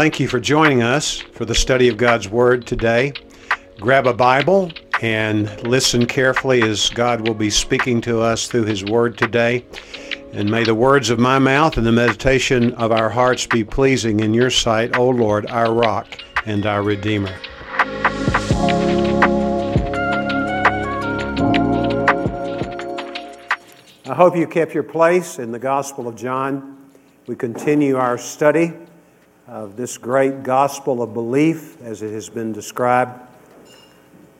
Thank you for joining us for the study of God's Word today. Grab a Bible and listen carefully as God will be speaking to us through His Word today. And may the words of my mouth and the meditation of our hearts be pleasing in your sight, O Lord, our rock and our Redeemer. I hope you kept your place in the Gospel of John. We continue our study of this great gospel of belief as it has been described.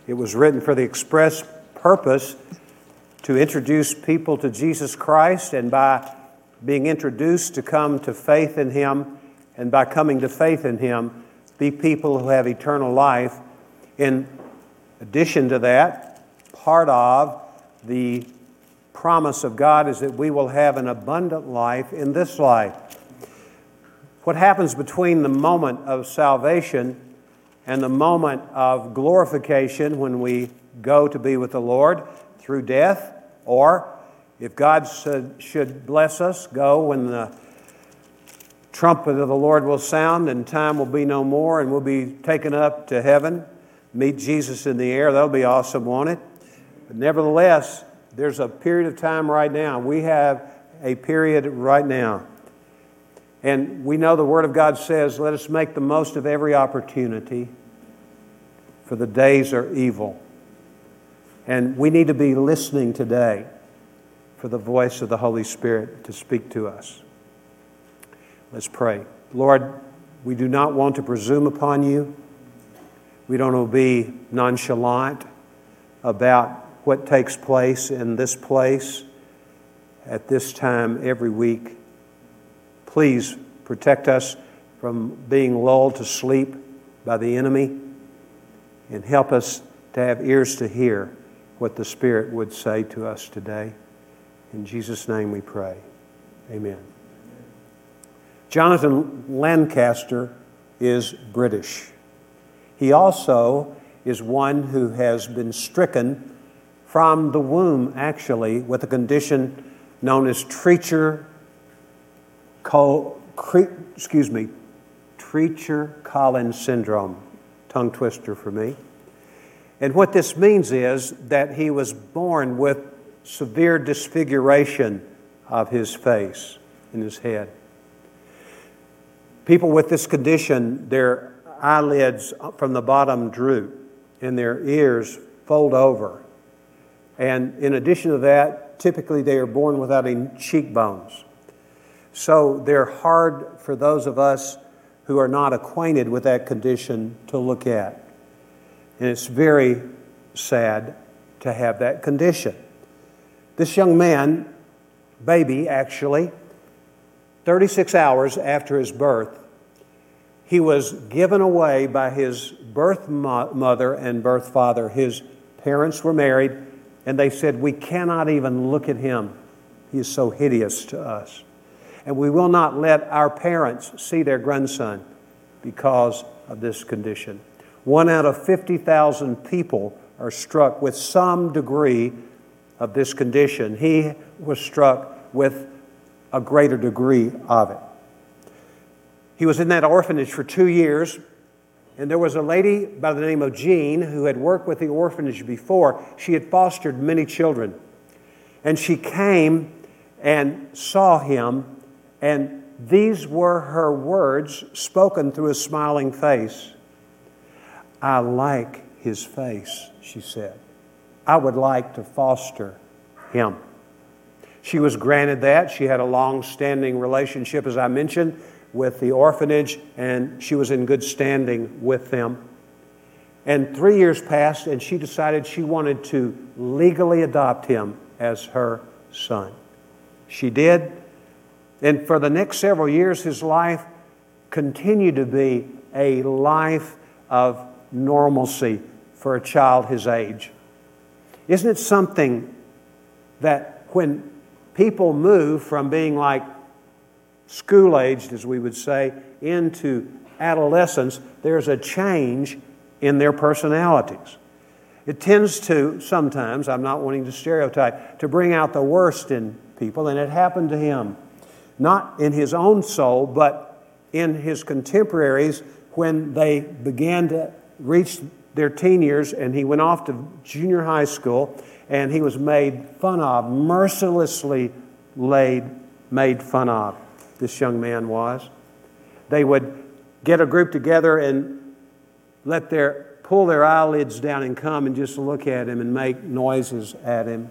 It was written for the express purpose to introduce people to Jesus Christ and by being introduced to come to faith in Him and by coming to faith in Him, be people who have eternal life. In addition to that, part of the promise of God is that we will have an abundant life in this life. What happens between the moment of salvation and the moment of glorification when we go to be with the Lord through death, or if God should, bless us, go when the trumpet of the Lord will sound and time will be no more and we'll be taken up to heaven, meet Jesus in the air. That'll be awesome, won't it? But nevertheless, there's a period of time right now. We have a period right now and we know the Word of God says, let us make the most of every opportunity, for the days are evil. And we need to be listening today for the voice of the Holy Spirit to speak to us. Let's pray. Lord, we do not want to presume upon you. We don't want to be nonchalant about what takes place in this place at this time every week. Please protect us from being lulled to sleep by the enemy and help us to have ears to hear what the Spirit would say to us today. In Jesus' name we pray. Amen. Jonathan Lancaster is British. He also is one who has been stricken from the womb, actually, with a condition known as Treacher excuse me, Treacher Collins syndrome, tongue twister for me. And what this means is that he was born with severe disfiguration of his face and his head. People with this condition, their eyelids from the bottom droop and their ears fold over. And in addition to that, typically they are born without any cheekbones. So they're hard for those of us who are not acquainted with that condition to look at. And it's very sad to have that condition. This young man, baby actually, 36 hours after his birth, he was given away by his birth mother and birth father. His parents were married, and they said, We cannot even look at him. He is so hideous to us and we will not let our parents see their grandson because of this condition. One out of 50,000 people are struck with some degree of this condition. He was struck with a greater degree of it. He was in that orphanage for two years, and there was a lady by the name of Jean who had worked with the orphanage before. She had fostered many children, and she came and saw him and these were her words spoken through a smiling face. I like his face, she said. I would like to foster him. She was granted that. She had a long standing relationship, as I mentioned, with the orphanage, and she was in good standing with them. And three years passed, and she decided she wanted to legally adopt him as her son. She did, and for the next several years, his life continued to be a life of normalcy for a child his age. Isn't it something that when people move from being like school aged, as we would say, into adolescence, there's a change in their personalities. It tends to sometimes, I'm not wanting to stereotype, to bring out the worst in people, and it happened to him not in his own soul, but in his contemporaries when they began to reach their teen years and he went off to junior high school and he was made fun of, mercilessly laid, made fun of. This young man was. They would get a group together and let their pull their eyelids down and come and just look at him and make noises at him.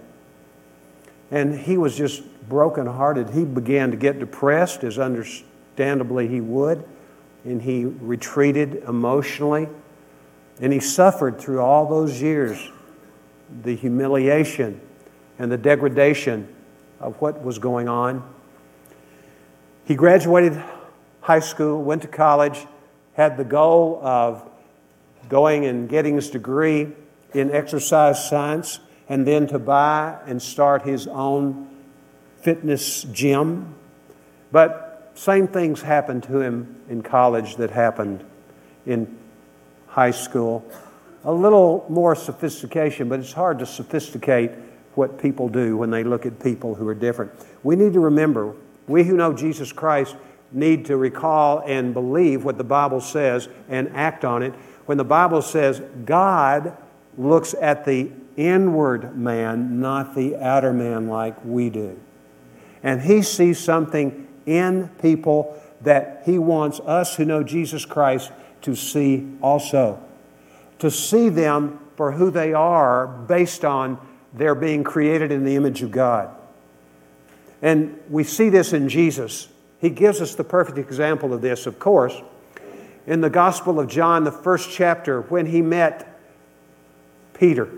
And he was just brokenhearted. He began to get depressed, as understandably he would, and he retreated emotionally. And he suffered through all those years the humiliation and the degradation of what was going on. He graduated high school, went to college, had the goal of going and getting his degree in exercise science, and then to buy and start his own fitness gym. But same things happened to him in college that happened in high school. A little more sophistication, but it's hard to sophisticate what people do when they look at people who are different. We need to remember, we who know Jesus Christ need to recall and believe what the Bible says and act on it. When the Bible says God looks at the inward man, not the outer man like we do. And He sees something in people that He wants us who know Jesus Christ to see also. To see them for who they are based on their being created in the image of God. And we see this in Jesus. He gives us the perfect example of this, of course, in the Gospel of John, the first chapter, when he met Peter.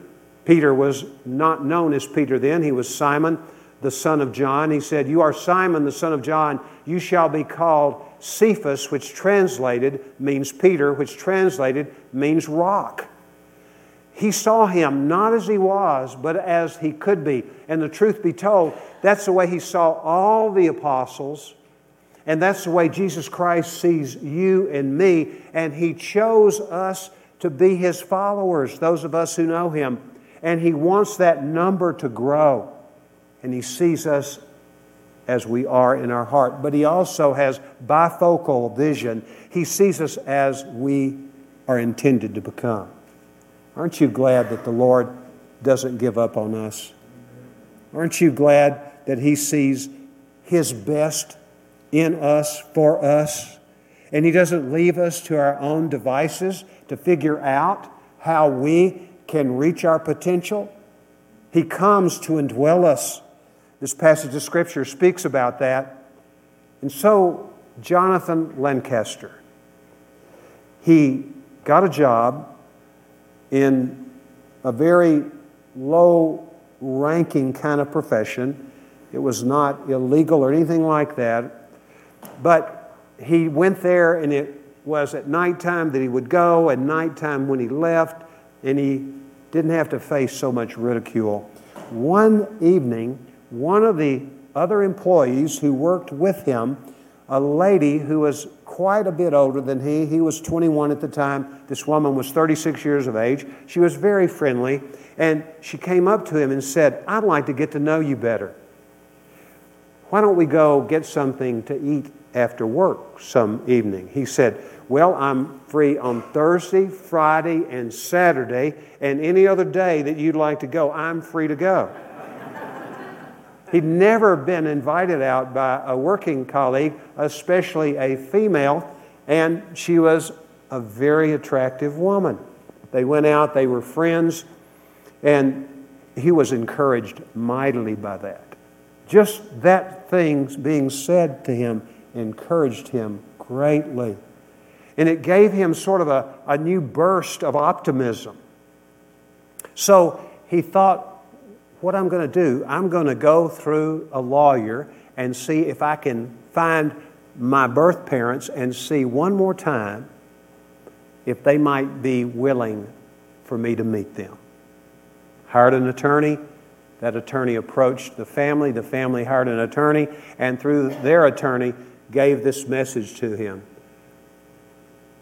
Peter was not known as Peter then, he was Simon, the son of John. He said, You are Simon, the son of John. You shall be called Cephas, which translated means Peter, which translated means rock. He saw him not as he was, but as he could be. And the truth be told, that's the way he saw all the apostles. And that's the way Jesus Christ sees you and me. And he chose us to be his followers, those of us who know him. And he wants that number to grow. And he sees us as we are in our heart. But he also has bifocal vision. He sees us as we are intended to become. Aren't you glad that the Lord doesn't give up on us? Aren't you glad that He sees His best in us, for us? And He doesn't leave us to our own devices to figure out how we can reach our potential? He comes to indwell us. This passage of Scripture speaks about that. And so, Jonathan Lancaster, he got a job in a very low ranking kind of profession. It was not illegal or anything like that. But he went there, and it was at nighttime that he would go, and nighttime when he left, and he didn't have to face so much ridicule. One evening, one of the other employees who worked with him, a lady who was quite a bit older than he. He was 21 at the time. This woman was 36 years of age. She was very friendly, and she came up to him and said, I'd like to get to know you better. Why don't we go get something to eat after work some evening? He said, Well, I'm free on Thursday, Friday, and Saturday, and any other day that you'd like to go, I'm free to go. He'd never been invited out by a working colleague, especially a female, and she was a very attractive woman. They went out, they were friends, and he was encouraged mightily by that. Just that thing being said to him encouraged him greatly. And it gave him sort of a, a new burst of optimism. So he thought, what I'm going to do, I'm going to go through a lawyer and see if I can find my birth parents and see one more time if they might be willing for me to meet them. Hired an attorney. That attorney approached the family. The family hired an attorney, and through their attorney, gave this message to him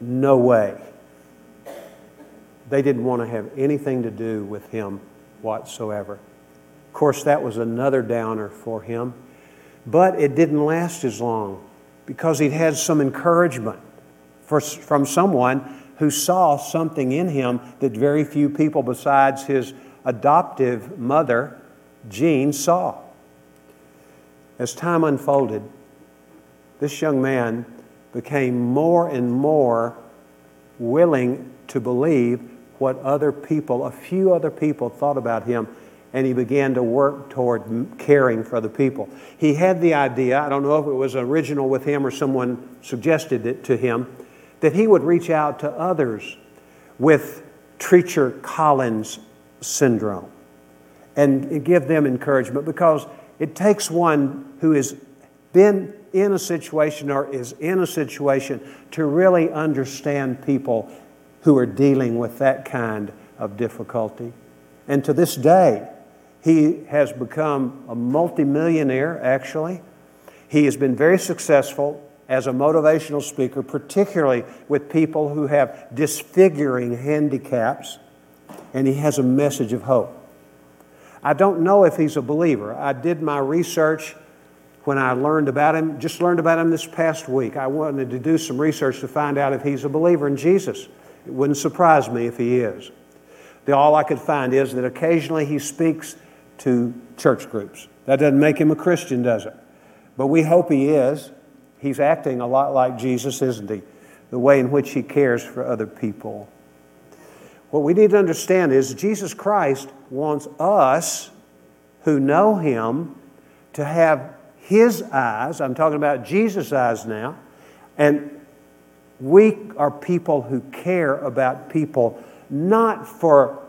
No way. They didn't want to have anything to do with him whatsoever. Of course, that was another downer for him, but it didn't last as long because he'd had some encouragement for, from someone who saw something in him that very few people besides his adoptive mother, Jean, saw. As time unfolded, this young man became more and more willing to believe what other people, a few other people, thought about him, and he began to work toward caring for the people. He had the idea, I don't know if it was original with him or someone suggested it to him, that he would reach out to others with Treacher Collins syndrome and give them encouragement because it takes one who has been in a situation or is in a situation to really understand people who are dealing with that kind of difficulty. And to this day, he has become a multimillionaire, actually. He has been very successful as a motivational speaker, particularly with people who have disfiguring handicaps, and he has a message of hope. I don't know if he's a believer. I did my research when I learned about him, just learned about him this past week. I wanted to do some research to find out if he's a believer in Jesus. It wouldn't surprise me if he is. The, all I could find is that occasionally he speaks to church groups. That doesn't make him a Christian, does it? But we hope he is. He's acting a lot like Jesus, isn't he? The way in which he cares for other people. What we need to understand is Jesus Christ wants us who know him to have his eyes. I'm talking about Jesus' eyes now. And we are people who care about people not for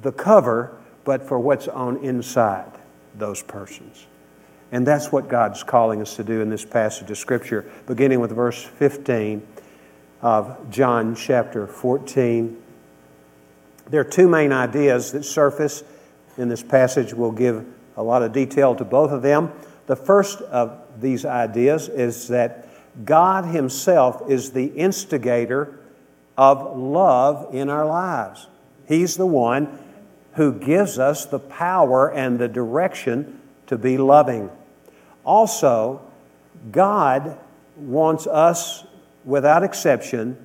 the cover, but for what's on inside those persons. And that's what God's calling us to do in this passage of Scripture, beginning with verse 15 of John chapter 14. There are two main ideas that surface in this passage. We'll give a lot of detail to both of them. The first of these ideas is that God Himself is the instigator of love in our lives. He's the one who gives us the power and the direction to be loving. Also, God wants us, without exception,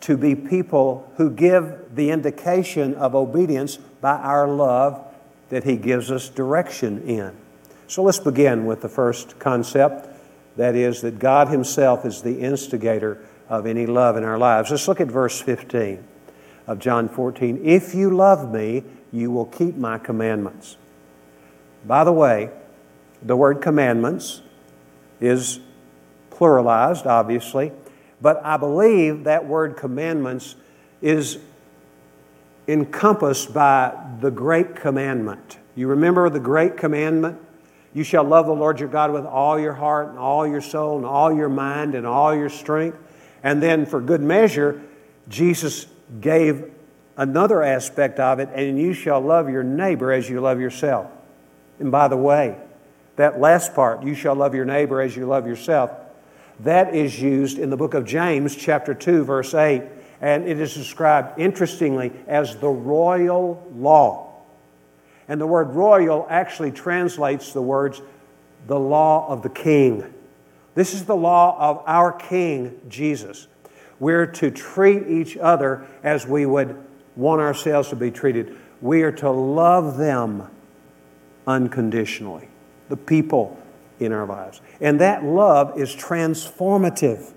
to be people who give the indication of obedience by our love that He gives us direction in. So let's begin with the first concept that is, that God Himself is the instigator of any love in our lives. Let's look at verse 15 of John 14. If you love me, you will keep my commandments. By the way, the word commandments is pluralized, obviously, but I believe that word commandments is encompassed by the great commandment. You remember the great commandment? You shall love the Lord your God with all your heart and all your soul and all your mind and all your strength. And then, for good measure, Jesus gave another aspect of it, and you shall love your neighbor as you love yourself. And by the way, that last part, you shall love your neighbor as you love yourself, that is used in the book of James, chapter 2, verse 8, and it is described, interestingly, as the royal law. And the word royal actually translates the words the law of the king. This is the law of our king, Jesus. We're to treat each other as we would want ourselves to be treated. We are to love them unconditionally, the people in our lives. And that love is transformative.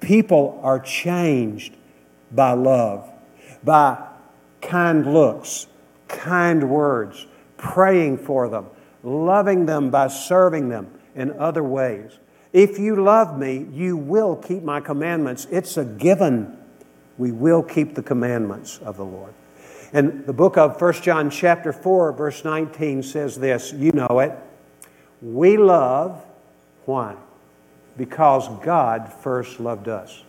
People are changed by love, by kind looks, kind words, praying for them, loving them by serving them in other ways. If you love me, you will keep my commandments. It's a given. We will keep the commandments of the Lord. And the book of 1 John chapter 4 verse 19 says this, you know it. We love why? Because God first loved us.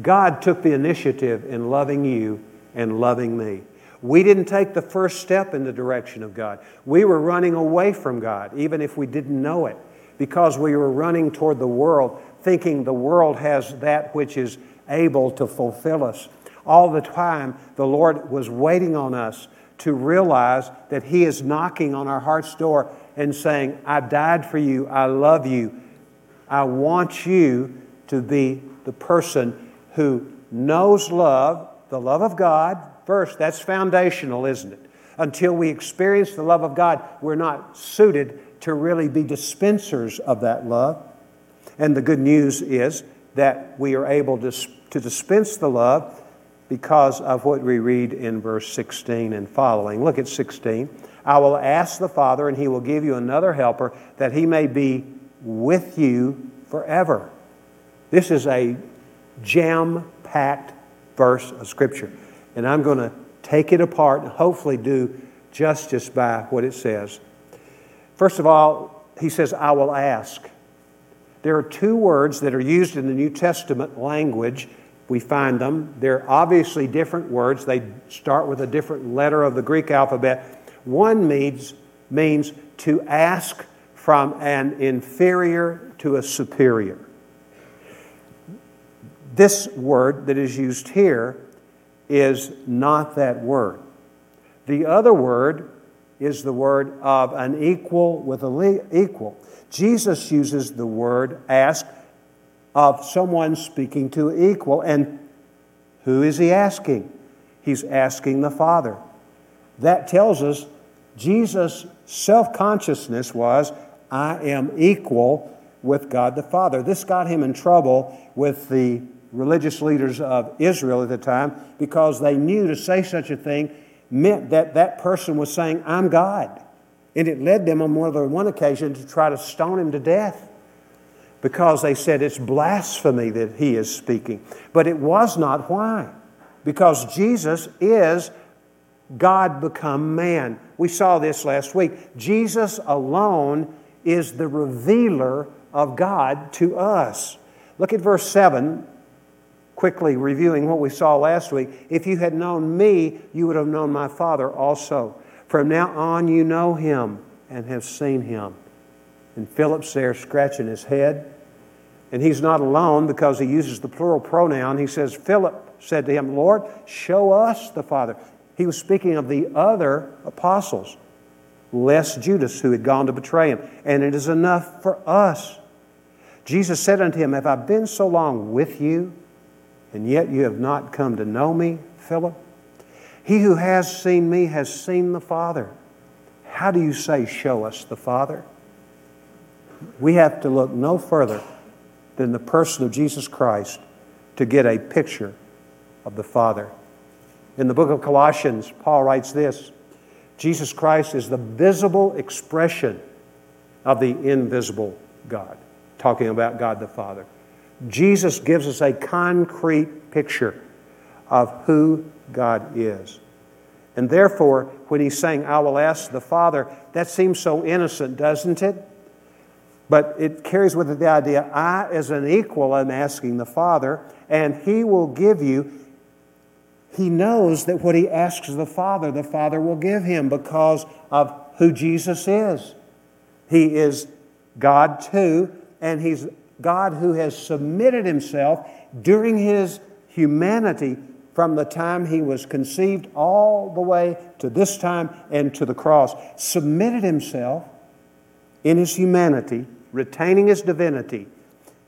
God took the initiative in loving you and loving me. We didn't take the first step in the direction of God. We were running away from God, even if we didn't know it, because we were running toward the world, thinking the world has that which is able to fulfill us. All the time, the Lord was waiting on us to realize that He is knocking on our heart's door and saying, I died for you, I love you, I want you to be the person who knows love, the love of God first. That's foundational, isn't it? Until we experience the love of God, we're not suited to really be dispensers of that love. And the good news is that we are able to, to dispense the love because of what we read in verse 16 and following. Look at 16. I will ask the Father, and he will give you another helper, that he may be with you forever. This is a jam packed verse of Scripture. And I'm going to take it apart and hopefully do justice by what it says. First of all, he says, I will ask. There are two words that are used in the New Testament language. We find them. They're obviously different words. They start with a different letter of the Greek alphabet. One means, means to ask from an inferior to a superior. This word that is used here is not that word. The other word is the word of an equal with an equal. Jesus uses the word ask of someone speaking to equal. And who is he asking? He's asking the Father. That tells us Jesus' self consciousness was, I am equal with God the Father. This got him in trouble with the religious leaders of Israel at the time because they knew to say such a thing meant that that person was saying, I'm God. And it led them on more than one occasion to try to stone him to death because they said it's blasphemy that he is speaking. But it was not. Why? Because Jesus is God become man. We saw this last week. Jesus alone is the revealer of God to us. Look at verse 7 quickly reviewing what we saw last week. If you had known me, you would have known my Father also. From now on, you know him and have seen him. And Philip's there scratching his head. And he's not alone because he uses the plural pronoun. He says, Philip said to him, Lord, show us the Father. He was speaking of the other apostles, less Judas, who had gone to betray him. And it is enough for us. Jesus said unto him, Have I been so long with you? And yet you have not come to know me, Philip? He who has seen me has seen the Father. How do you say, Show us the Father? We have to look no further than the person of Jesus Christ to get a picture of the Father. In the book of Colossians, Paul writes this Jesus Christ is the visible expression of the invisible God, talking about God the Father. Jesus gives us a concrete picture of who God is. And therefore, when he's saying, I will ask the Father, that seems so innocent, doesn't it? But it carries with it the idea I, as an equal, am asking the Father, and he will give you. He knows that what he asks the Father, the Father will give him because of who Jesus is. He is God too, and he's God who has submitted himself during his humanity from the time he was conceived all the way to this time and to the cross, submitted himself in his humanity, retaining his divinity.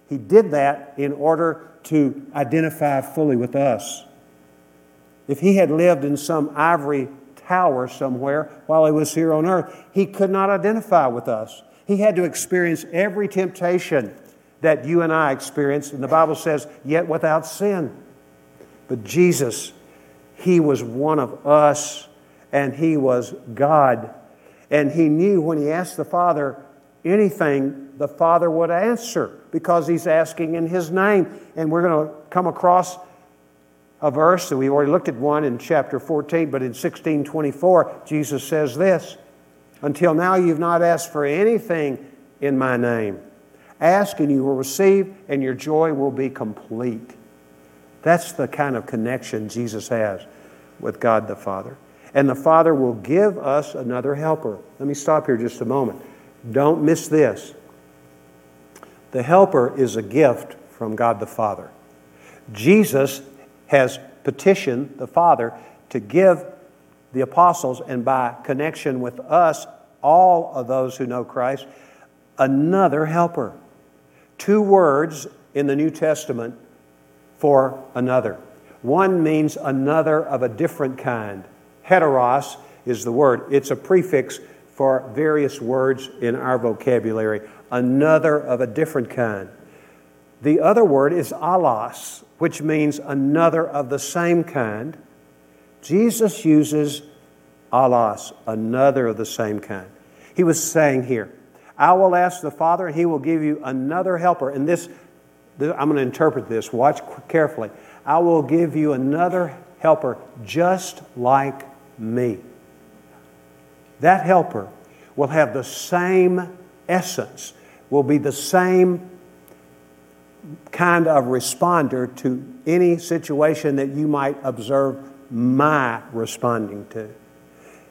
He did that in order to identify fully with us. If he had lived in some ivory tower somewhere while he was here on earth, he could not identify with us. He had to experience every temptation that you and I experienced. And the Bible says, yet without sin. But Jesus, He was one of us, and He was God. And He knew when He asked the Father anything, the Father would answer because He's asking in His name. And we're going to come across a verse that we already looked at one in chapter 14, but in 1624, Jesus says this Until now you've not asked for anything in my name. Ask and you will receive, and your joy will be complete. That's the kind of connection Jesus has with God the Father. And the Father will give us another helper. Let me stop here just a moment. Don't miss this. The helper is a gift from God the Father. Jesus has petitioned the Father to give the apostles, and by connection with us, all of those who know Christ, another helper. Two words in the New Testament for another. One means another of a different kind. Heteros is the word, it's a prefix for various words in our vocabulary. Another of a different kind. The other word is allos, which means another of the same kind. Jesus uses allos, another of the same kind. He was saying here, I will ask the Father, and He will give you another helper. And this, I'm going to interpret this. Watch carefully. I will give you another helper just like me. That helper will have the same essence, will be the same kind of responder to any situation that you might observe my responding to.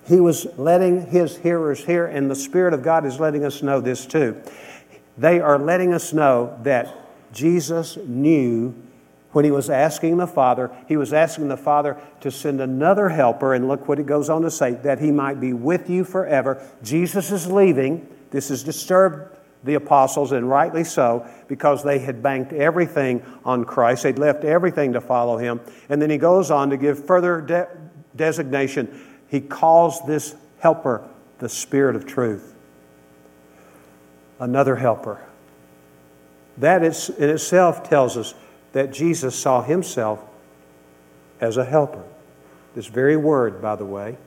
He was letting his hearers hear, and the Spirit of God is letting us know this too. They are letting us know that Jesus knew when he was asking the Father, he was asking the Father to send another helper, and look what it goes on to say, that he might be with you forever. Jesus is leaving. This has disturbed the apostles, and rightly so, because they had banked everything on Christ. They'd left everything to follow him. And then he goes on to give further de- designation. He calls this helper the Spirit of truth. Another helper. That is, in itself tells us that Jesus saw himself as a helper. This very word, by the way,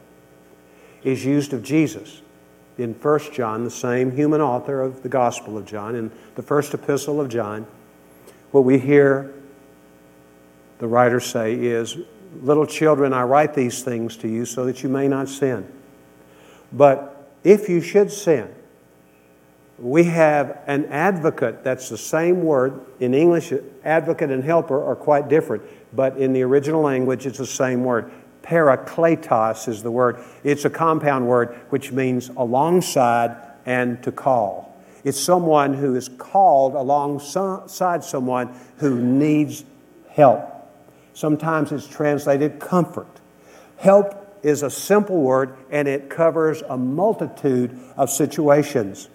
is used of Jesus in 1 John, the same human author of the Gospel of John, in the first epistle of John, what we hear the writer say is, Little children, I write these things to you so that you may not sin. But if you should sin, we have an advocate, that's the same word. In English, advocate and helper are quite different, but in the original language, it's the same word. Parakletos is the word. It's a compound word which means alongside and to call. It's someone who is called alongside someone who needs help. Sometimes it's translated comfort. Help is a simple word and it covers a multitude of situations.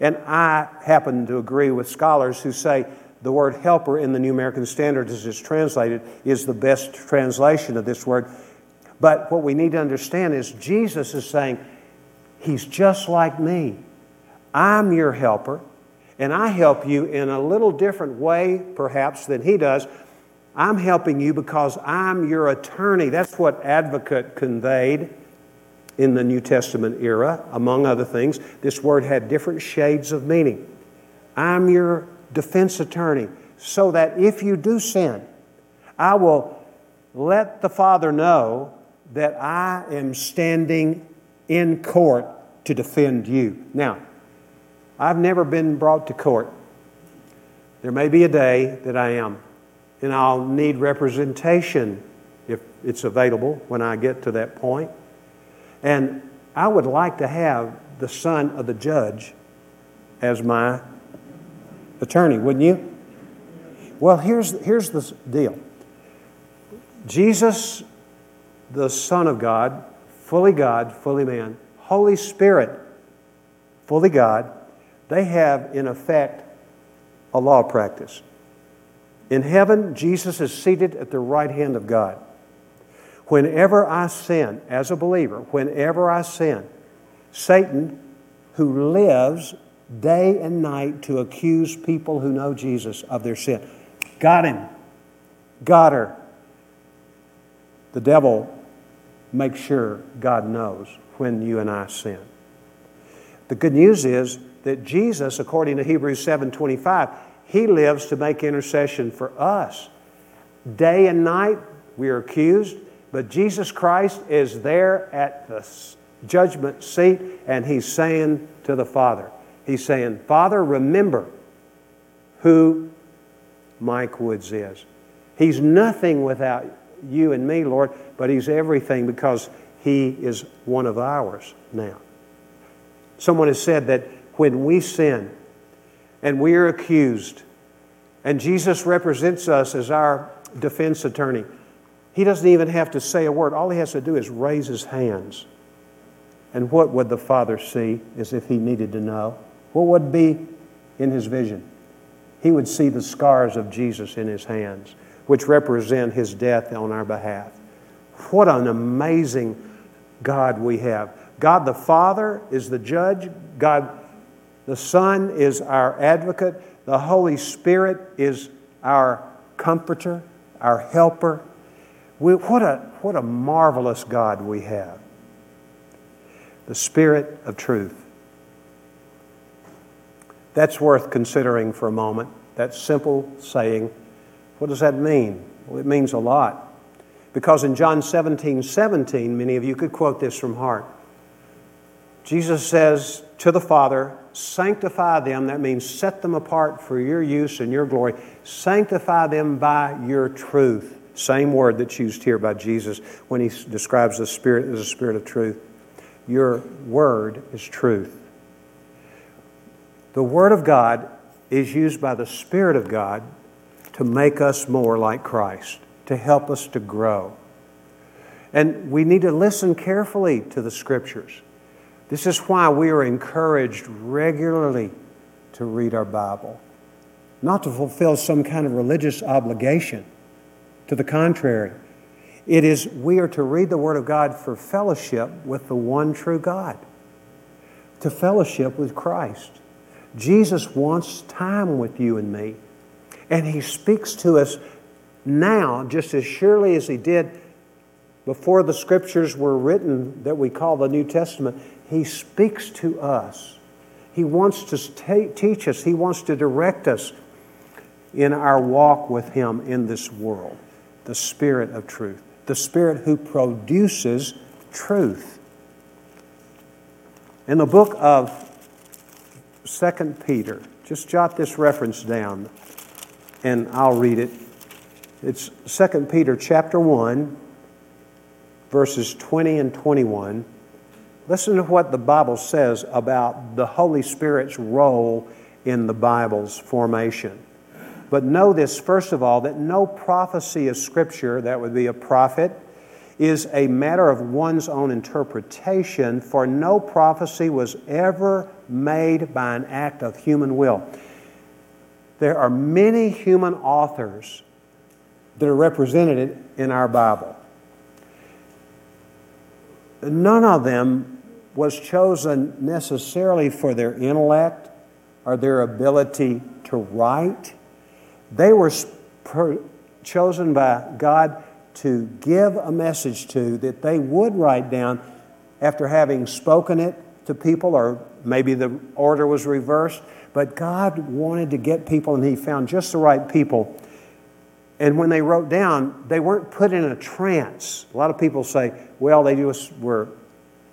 And I happen to agree with scholars who say the word helper in the New American Standard, as it's translated, is the best translation of this word but what we need to understand is Jesus is saying, He's just like me. I'm your helper, and I help you in a little different way, perhaps, than He does. I'm helping you because I'm your attorney. That's what advocate conveyed in the New Testament era, among other things. This word had different shades of meaning. I'm your defense attorney, so that if you do sin, I will let the Father know that I am standing in court to defend you. Now, I've never been brought to court. There may be a day that I am, and I'll need representation if it's available when I get to that point. And I would like to have the son of the judge as my attorney, wouldn't you? Well, here's, here's the deal Jesus the Son of God, fully God, fully man, Holy Spirit, fully God, they have in effect a law practice. In heaven, Jesus is seated at the right hand of God. Whenever I sin, as a believer, whenever I sin, Satan, who lives day and night to accuse people who know Jesus of their sin, got him, got her. The devil make sure God knows when you and I sin. The good news is that Jesus, according to Hebrews 7:25, he lives to make intercession for us. Day and night we are accused, but Jesus Christ is there at the judgment seat and he's saying to the Father, he's saying, "Father, remember who Mike Woods is. He's nothing without you and me, Lord, but He's everything because He is one of ours now. Someone has said that when we sin and we are accused, and Jesus represents us as our defense attorney, He doesn't even have to say a word. All He has to do is raise His hands. And what would the Father see as if He needed to know? What would be in His vision? he would see the scars of Jesus in his hands, which represent his death on our behalf. What an amazing God we have. God the Father is the judge, God the Son is our advocate, the Holy Spirit is our comforter, our helper. We, what, a, what a marvelous God we have. The Spirit of truth. That's worth considering for a moment. That simple saying. What does that mean? Well, it means a lot. Because in John 17 17, many of you could quote this from heart. Jesus says to the Father, Sanctify them, that means set them apart for your use and your glory. Sanctify them by your truth. Same word that's used here by Jesus when he describes the Spirit as a spirit of truth. Your word is truth. The Word of God is used by the Spirit of God to make us more like Christ, to help us to grow. And we need to listen carefully to the Scriptures. This is why we are encouraged regularly to read our Bible, not to fulfill some kind of religious obligation. To the contrary, it is we are to read the Word of God for fellowship with the one true God, to fellowship with Christ. Jesus wants time with you and me. And He speaks to us now just as surely as He did before the scriptures were written that we call the New Testament. He speaks to us. He wants to t- teach us, He wants to direct us in our walk with Him in this world. The Spirit of truth, the Spirit who produces truth. In the book of 2 Peter. Just jot this reference down and I'll read it. It's 2 Peter chapter 1 verses 20 and 21. Listen to what the Bible says about the Holy Spirit's role in the Bible's formation. But know this, first of all, that no prophecy of Scripture, that would be a prophet, is a matter of one's own interpretation, for no prophecy was ever made by an act of human will. There are many human authors that are represented in our Bible. None of them was chosen necessarily for their intellect or their ability to write. They were chosen by God to give a message to that they would write down after having spoken it to people, or maybe the order was reversed. But God wanted to get people, and He found just the right people. And when they wrote down, they weren't put in a trance. A lot of people say, well, they just were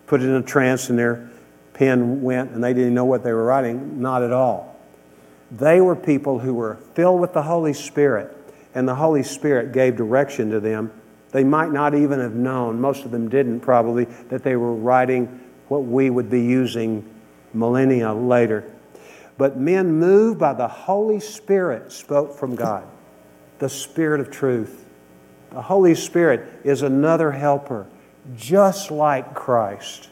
put it in a trance and their pen went and they didn't know what they were writing. Not at all. They were people who were filled with the Holy Spirit and the Holy Spirit gave direction to them. They might not even have known, most of them didn't probably, that they were writing what we would be using millennia later. But men moved by the Holy Spirit spoke from God, the Spirit of truth. The Holy Spirit is another helper, just like Christ.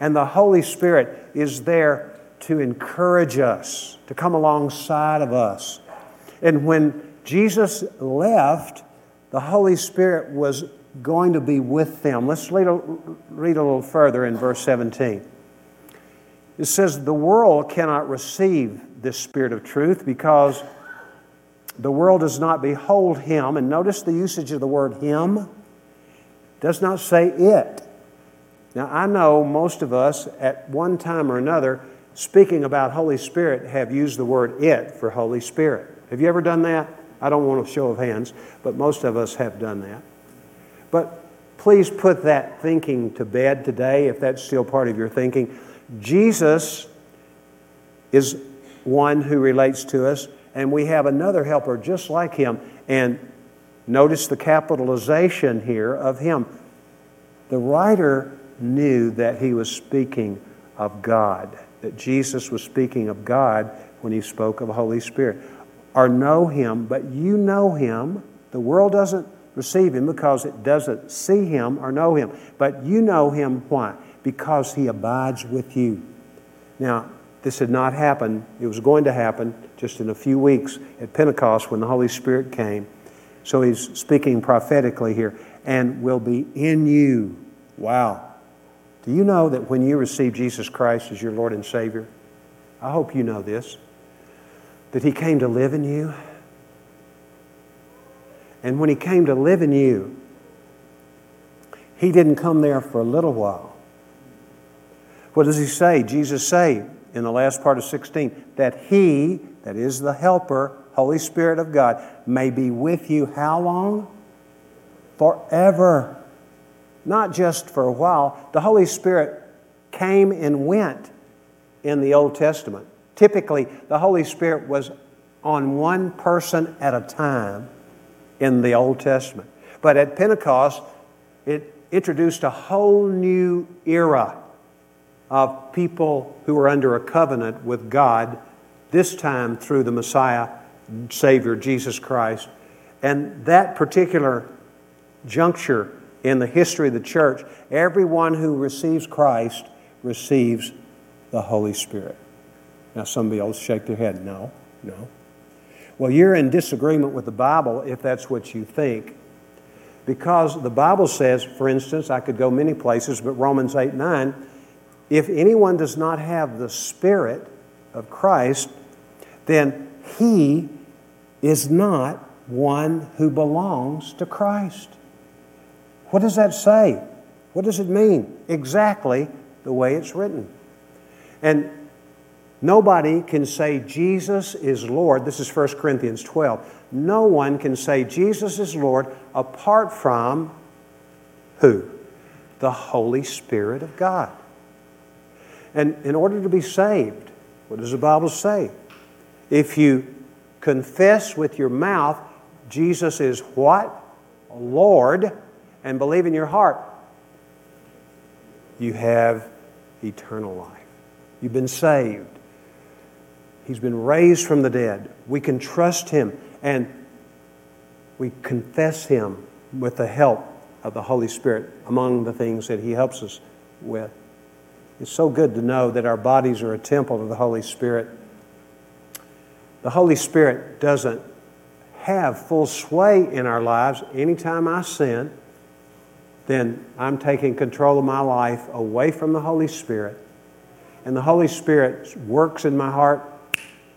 And the Holy Spirit is there to encourage us, to come alongside of us. And when Jesus left, the Holy Spirit was going to be with them. Let's read a, read a little further in verse 17. It says, The world cannot receive this Spirit of truth because the world does not behold Him. And notice the usage of the word Him does not say it. Now, I know most of us at one time or another, speaking about Holy Spirit, have used the word it for Holy Spirit. Have you ever done that? I don't want a show of hands, but most of us have done that. But please put that thinking to bed today if that's still part of your thinking. Jesus is one who relates to us, and we have another helper just like him. And notice the capitalization here of him. The writer knew that he was speaking of God, that Jesus was speaking of God when he spoke of the Holy Spirit or know him, but you know him. The world doesn't receive him because it doesn't see him or know him. But you know him why? Because he abides with you. Now, this had not happened. It was going to happen just in a few weeks at Pentecost when the Holy Spirit came. So he's speaking prophetically here, and will be in you. Wow. Do you know that when you receive Jesus Christ as your Lord and Savior, I hope you know this, that He came to live in you. And when He came to live in you, He didn't come there for a little while. What does He say? Jesus say in the last part of 16 that He, that is the Helper, Holy Spirit of God, may be with you how long? Forever. Not just for a while. The Holy Spirit came and went in the Old Testament. Typically, the Holy Spirit was on one person at a time in the Old Testament. But at Pentecost, it introduced a whole new era of people who were under a covenant with God, this time through the Messiah, Savior, Jesus Christ. And that particular juncture in the history of the church, everyone who receives Christ receives the Holy Spirit. Now, somebody else shake their head. No, no. Well, you're in disagreement with the Bible if that's what you think. Because the Bible says, for instance, I could go many places, but Romans 8 9, if anyone does not have the Spirit of Christ, then he is not one who belongs to Christ. What does that say? What does it mean? Exactly the way it's written. And nobody can say Jesus is Lord. This is 1 Corinthians 12. No one can say Jesus is Lord apart from who? The Holy Spirit of God. And in order to be saved, what does the Bible say? If you confess with your mouth Jesus is what? Lord, and believe in your heart, you have eternal life. You've been saved. He's been raised from the dead. We can trust Him and we confess Him with the help of the Holy Spirit among the things that He helps us with. It's so good to know that our bodies are a temple of the Holy Spirit. The Holy Spirit doesn't have full sway in our lives anytime I sin then I'm taking control of my life away from the Holy Spirit. And the Holy Spirit works in my heart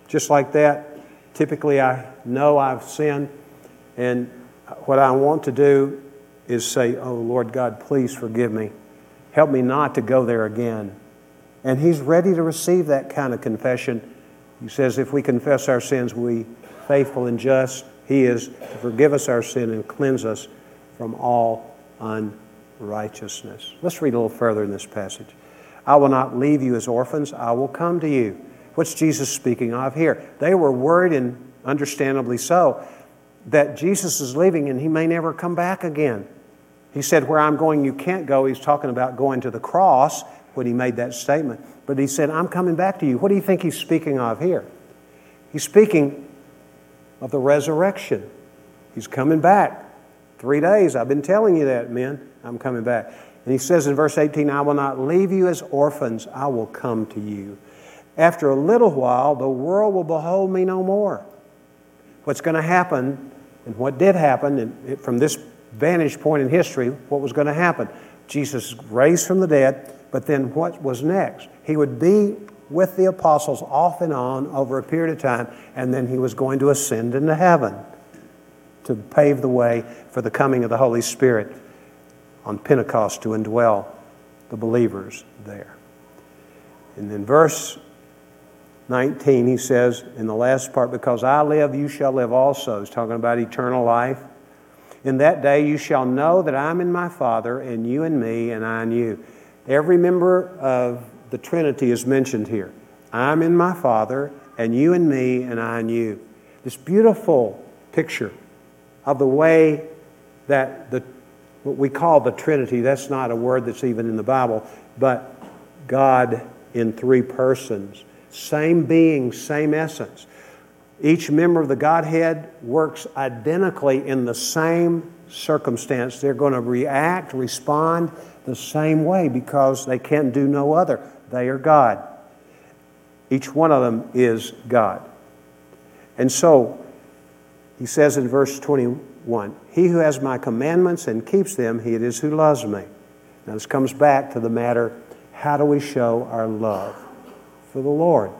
just like that. Typically, I know I've sinned, and what I want to do is say, Oh, Lord God, please forgive me. Help me not to go there again. And He's ready to receive that kind of confession. He says, If we confess our sins, we faithful and just. He is to forgive us our sin and cleanse us from all unrighteousness. Let's read a little further in this passage. I will not leave you as orphans, I will come to you. What's Jesus speaking of here? They were worried, and understandably so, that Jesus is leaving and he may never come back again. He said, Where I'm going, you can't go. He's talking about going to the cross when he made that statement. But he said, I'm coming back to you. What do you think he's speaking of here? He's speaking of the resurrection. He's coming back. Three days, I've been telling you that, men. I'm coming back. And he says in verse 18, I will not leave you as orphans, I will come to you. After a little while, the world will behold me no more. What's going to happen, and what did happen, and from this vantage point in history, what was going to happen? Jesus raised from the dead, but then what was next? He would be with the apostles off and on over a period of time, and then he was going to ascend into heaven to pave the way for the coming of the Holy Spirit on Pentecost to indwell the believers there. And in verse 19, he says, in the last part, Because I live, you shall live also. He's talking about eternal life. In that day you shall know that I'm in my Father, and you in me, and I in you. Every member of the Trinity is mentioned here. I'm in my Father, and you in me, and I in you. This beautiful picture of the way that the what we call the Trinity, that's not a word that's even in the Bible, but God in three persons, same being, same essence. Each member of the Godhead works identically in the same circumstance. They're going to react, respond the same way because they can do no other. They are God. Each one of them is God. And so, he says in verse 21 He who has my commandments and keeps them, he it is who loves me. Now, this comes back to the matter how do we show our love for the Lord?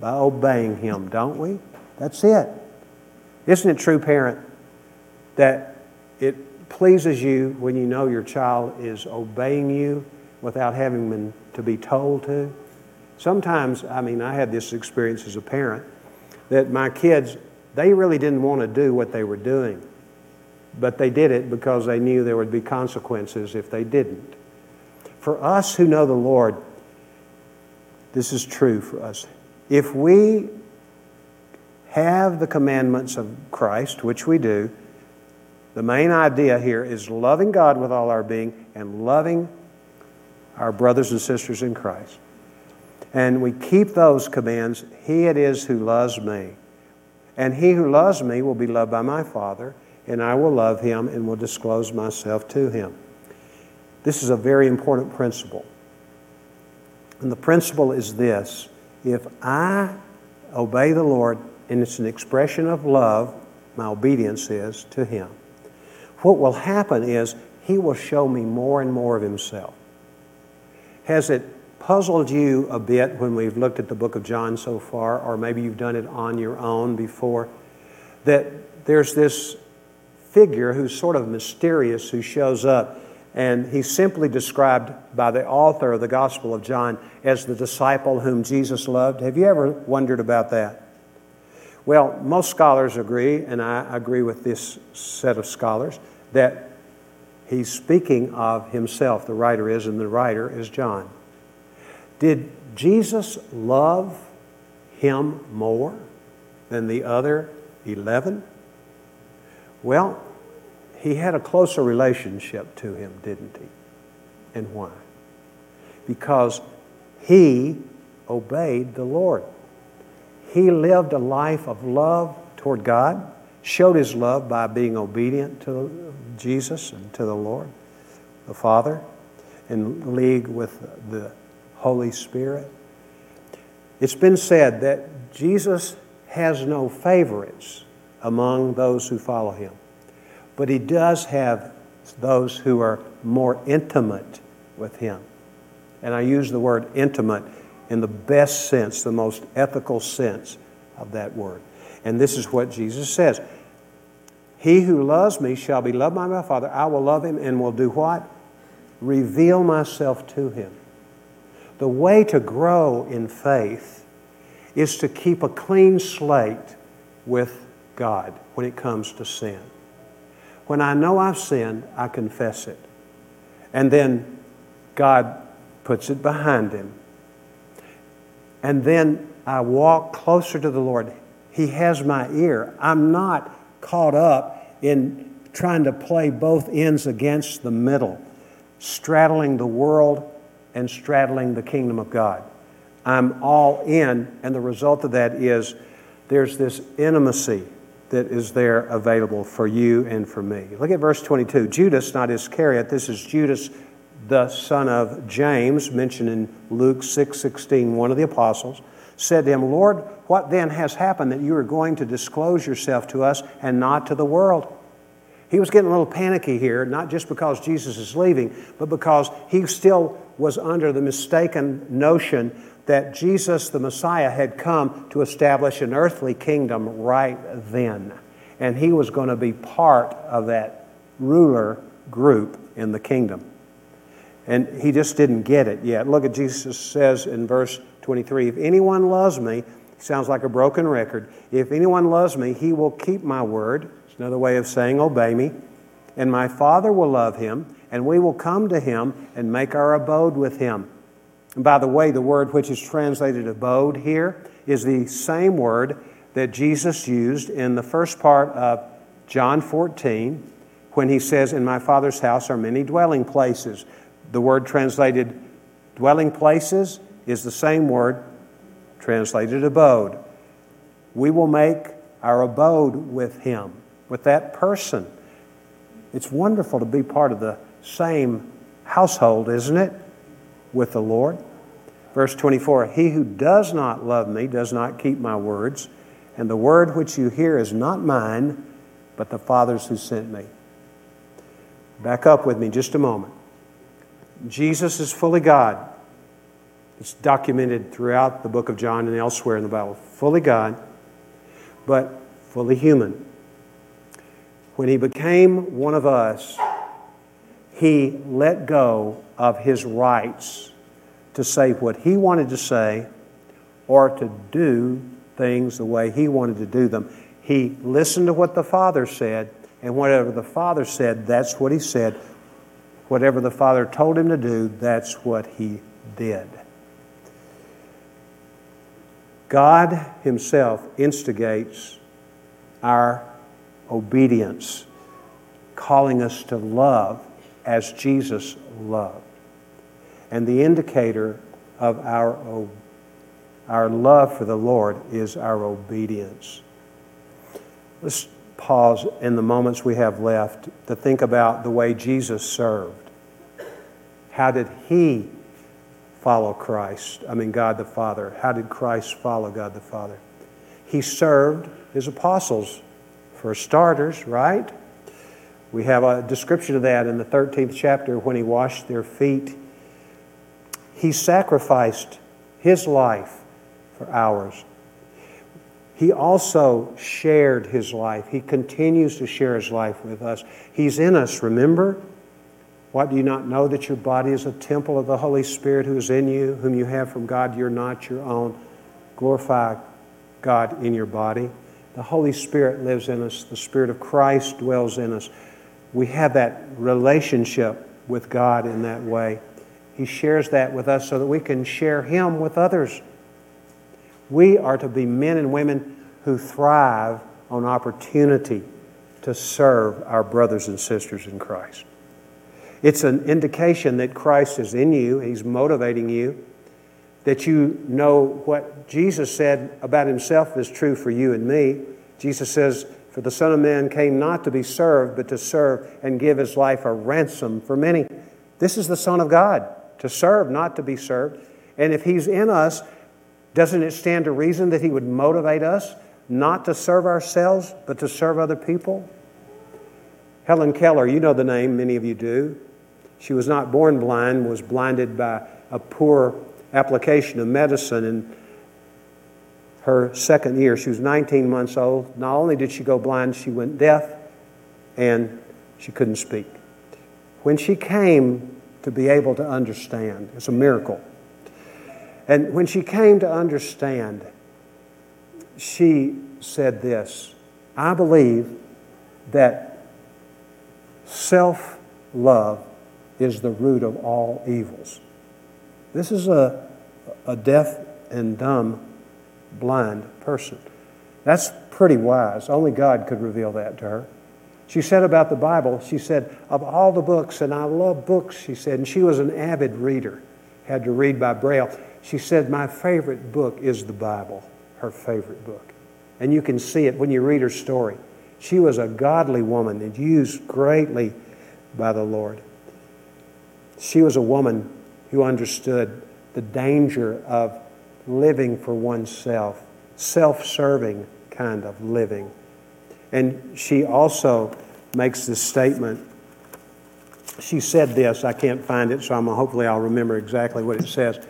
By obeying Him, don't we? That's it. Isn't it true, parent, that it pleases you when you know your child is obeying you without having them to be told to? Sometimes, I mean, I had this experience as a parent that my kids, they really didn't want to do what they were doing, but they did it because they knew there would be consequences if they didn't. For us who know the Lord, this is true for us. If we have the commandments of Christ, which we do, the main idea here is loving God with all our being and loving our brothers and sisters in Christ and we keep those commands, he it is who loves me. And he who loves me will be loved by my Father, and I will love him and will disclose myself to him. This is a very important principle. And the principle is this if I obey the Lord, and it's an expression of love, my obedience is to him, what will happen is he will show me more and more of himself. Has it puzzled you a bit when we've looked at the book of John so far, or maybe you've done it on your own before, that there's this figure who's sort of mysterious who shows up, and he's simply described by the author of the Gospel of John as the disciple whom Jesus loved. Have you ever wondered about that? Well, most scholars agree, and I agree with this set of scholars, that he's speaking of himself. The writer is, and the writer is John. Did Jesus love him more than the other 11? Well, he had a closer relationship to him, didn't he? And why? Because he obeyed the Lord. He lived a life of love toward God, showed his love by being obedient to Jesus and to the Lord, the Father, in league with the Holy Spirit. It's been said that Jesus has no favorites among those who follow him, but he does have those who are more intimate with him. And I use the word intimate in the best sense, the most ethical sense of that word. And this is what Jesus says He who loves me shall be loved by my Father. I will love him and will do what? Reveal myself to him. The way to grow in faith is to keep a clean slate with God when it comes to sin. When I know I've sinned, I confess it. And then God puts it behind Him. And then I walk closer to the Lord. He has my ear. I'm not caught up in trying to play both ends against the middle, straddling the world and straddling the kingdom of God. I'm all in, and the result of that is there's this intimacy that is there available for you and for me. Look at verse 22. Judas, not Iscariot, this is Judas, the son of James, mentioned in Luke 6 16, one of the apostles, said to him, Lord, what then has happened that you are going to disclose yourself to us and not to the world? He was getting a little panicky here, not just because Jesus is leaving, but because he still was under the mistaken notion that Jesus, the Messiah, had come to establish an earthly kingdom right then. And he was going to be part of that ruler group in the kingdom. And he just didn't get it yet. Look at Jesus says in verse 23 If anyone loves me, sounds like a broken record. If anyone loves me, he will keep my word. It's another way of saying obey me. And my Father will love him, and we will come to him and make our abode with him. And by the way, the word which is translated abode here is the same word that Jesus used in the first part of John 14 when he says, In my Father's house are many dwelling places. The word translated dwelling places is the same word translated abode. We will make our abode with him, with that person. It's wonderful to be part of the same household, isn't it, with the Lord? Verse 24 He who does not love me does not keep my words, and the word which you hear is not mine, but the Father's who sent me. Back up with me just a moment. Jesus is fully God. It's documented throughout the book of John and elsewhere in the Bible. Fully God, but fully human. When he became one of us, he let go of his rights to say what he wanted to say or to do things the way he wanted to do them. He listened to what the Father said, and whatever the Father said, that's what he said. Whatever the Father told him to do, that's what he did. God Himself instigates our obedience, calling us to love as Jesus loved. And the indicator of our, our love for the Lord is our obedience. Let's pause in the moments we have left to think about the way Jesus served. How did He follow Christ? I mean, God the Father. How did Christ follow God the Father? He served His apostles, for starters, right? We have a description of that in the 13th chapter when He washed their feet. He sacrificed His life for ours. He also shared his life. He continues to share his life with us. He's in us, remember? What do you not know that your body is a temple of the Holy Spirit who is in you, whom you have from God? You're not your own. Glorify God in your body. The Holy Spirit lives in us, the Spirit of Christ dwells in us. We have that relationship with God in that way. He shares that with us so that we can share Him with others. We are to be men and women who thrive on opportunity to serve our brothers and sisters in Christ. It's an indication that Christ is in you, He's motivating you, that you know what Jesus said about Himself is true for you and me. Jesus says, For the Son of Man came not to be served, but to serve and give His life a ransom for many. This is the Son of God, to serve, not to be served. And if He's in us, doesn't it stand to reason that He would motivate us not to serve ourselves, but to serve other people? Helen Keller, you know the name, many of you do. She was not born blind, was blinded by a poor application of medicine in her second year. She was 19 months old. Not only did she go blind, she went deaf and she couldn't speak. When she came to be able to understand, it's a miracle. And when she came to understand, she said this I believe that self love is the root of all evils. This is a, a deaf and dumb, blind person. That's pretty wise. Only God could reveal that to her. She said about the Bible, she said, of all the books, and I love books, she said, and she was an avid reader, had to read by Braille. She said, My favorite book is the Bible, her favorite book. And you can see it when you read her story. She was a godly woman and used greatly by the Lord. She was a woman who understood the danger of living for oneself, self serving kind of living. And she also makes this statement. She said this, I can't find it, so I'm, hopefully I'll remember exactly what it says.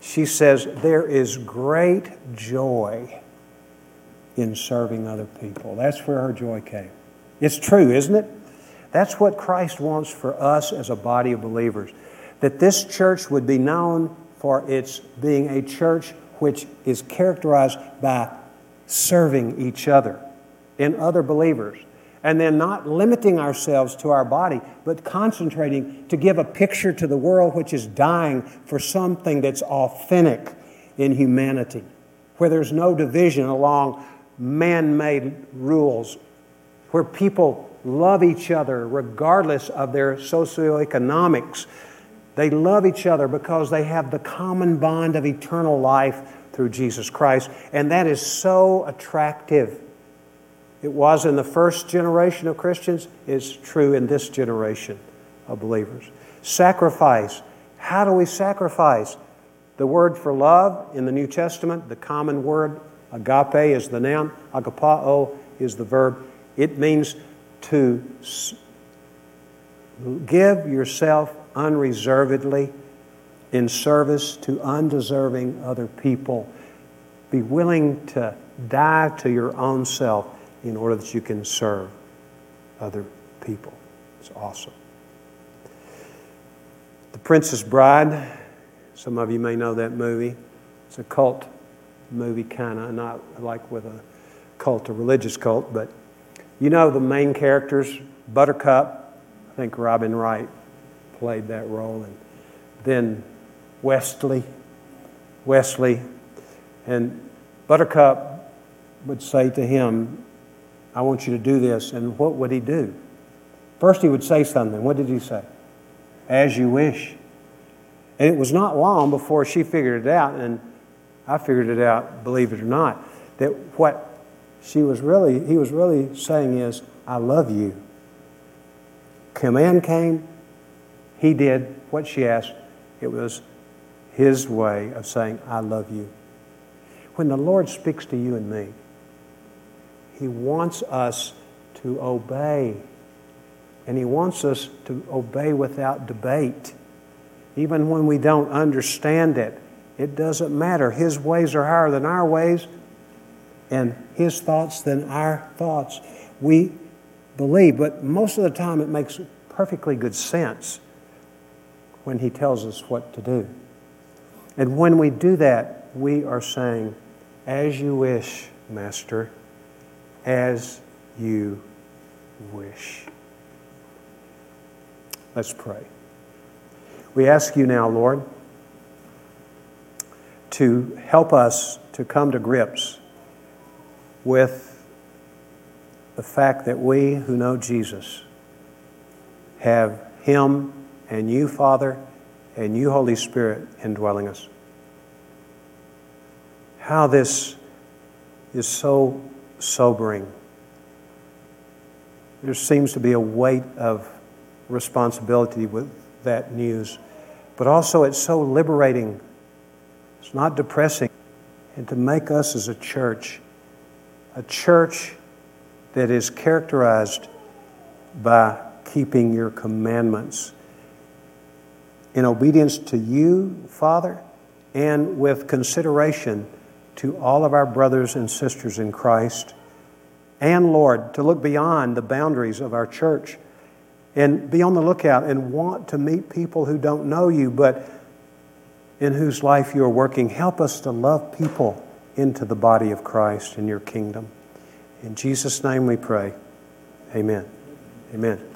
She says, There is great joy in serving other people. That's where her joy came. It's true, isn't it? That's what Christ wants for us as a body of believers. That this church would be known for its being a church which is characterized by serving each other and other believers. And then not limiting ourselves to our body, but concentrating to give a picture to the world which is dying for something that's authentic in humanity, where there's no division along man made rules, where people love each other regardless of their socioeconomics. They love each other because they have the common bond of eternal life through Jesus Christ. And that is so attractive. It was in the first generation of Christians, it's true in this generation of believers. Sacrifice. How do we sacrifice? the word for love in the New Testament, the common word, agape is the noun, agapao is the verb. It means to give yourself unreservedly in service to undeserving other people. Be willing to die to your own self in order that you can serve other people. It's awesome. The Princess Bride, some of you may know that movie. It's a cult movie, kind of, not like with a cult, a religious cult, but you know the main characters Buttercup, I think Robin Wright played that role, and then Westley, Westley, and Buttercup would say to him, I want you to do this. And what would he do? First, he would say something. What did he say? As you wish. And it was not long before she figured it out, and I figured it out, believe it or not, that what she was really, he was really saying is, I love you. Command came, he did what she asked. It was his way of saying, I love you. When the Lord speaks to you and me, he wants us to obey. And He wants us to obey without debate. Even when we don't understand it, it doesn't matter. His ways are higher than our ways, and His thoughts than our thoughts. We believe, but most of the time it makes perfectly good sense when He tells us what to do. And when we do that, we are saying, As you wish, Master as you wish. Let's pray. We ask you now, Lord, to help us to come to grips with the fact that we who know Jesus have Him and you, Father, and you, Holy Spirit, indwelling us. How this is so sobering. There seems to be a weight of responsibility with that news, but also it's so liberating. It's not depressing. And to make us as a church, a church that is characterized by keeping your commandments in obedience to you, Father, and with consideration to all of our brothers and sisters in Christ. And Lord, to look beyond the boundaries of our church and be on the lookout and want to meet people who don't know you, but in whose life you are working. Help us to love people into the body of Christ in your kingdom. In Jesus' name we pray. Amen. Amen.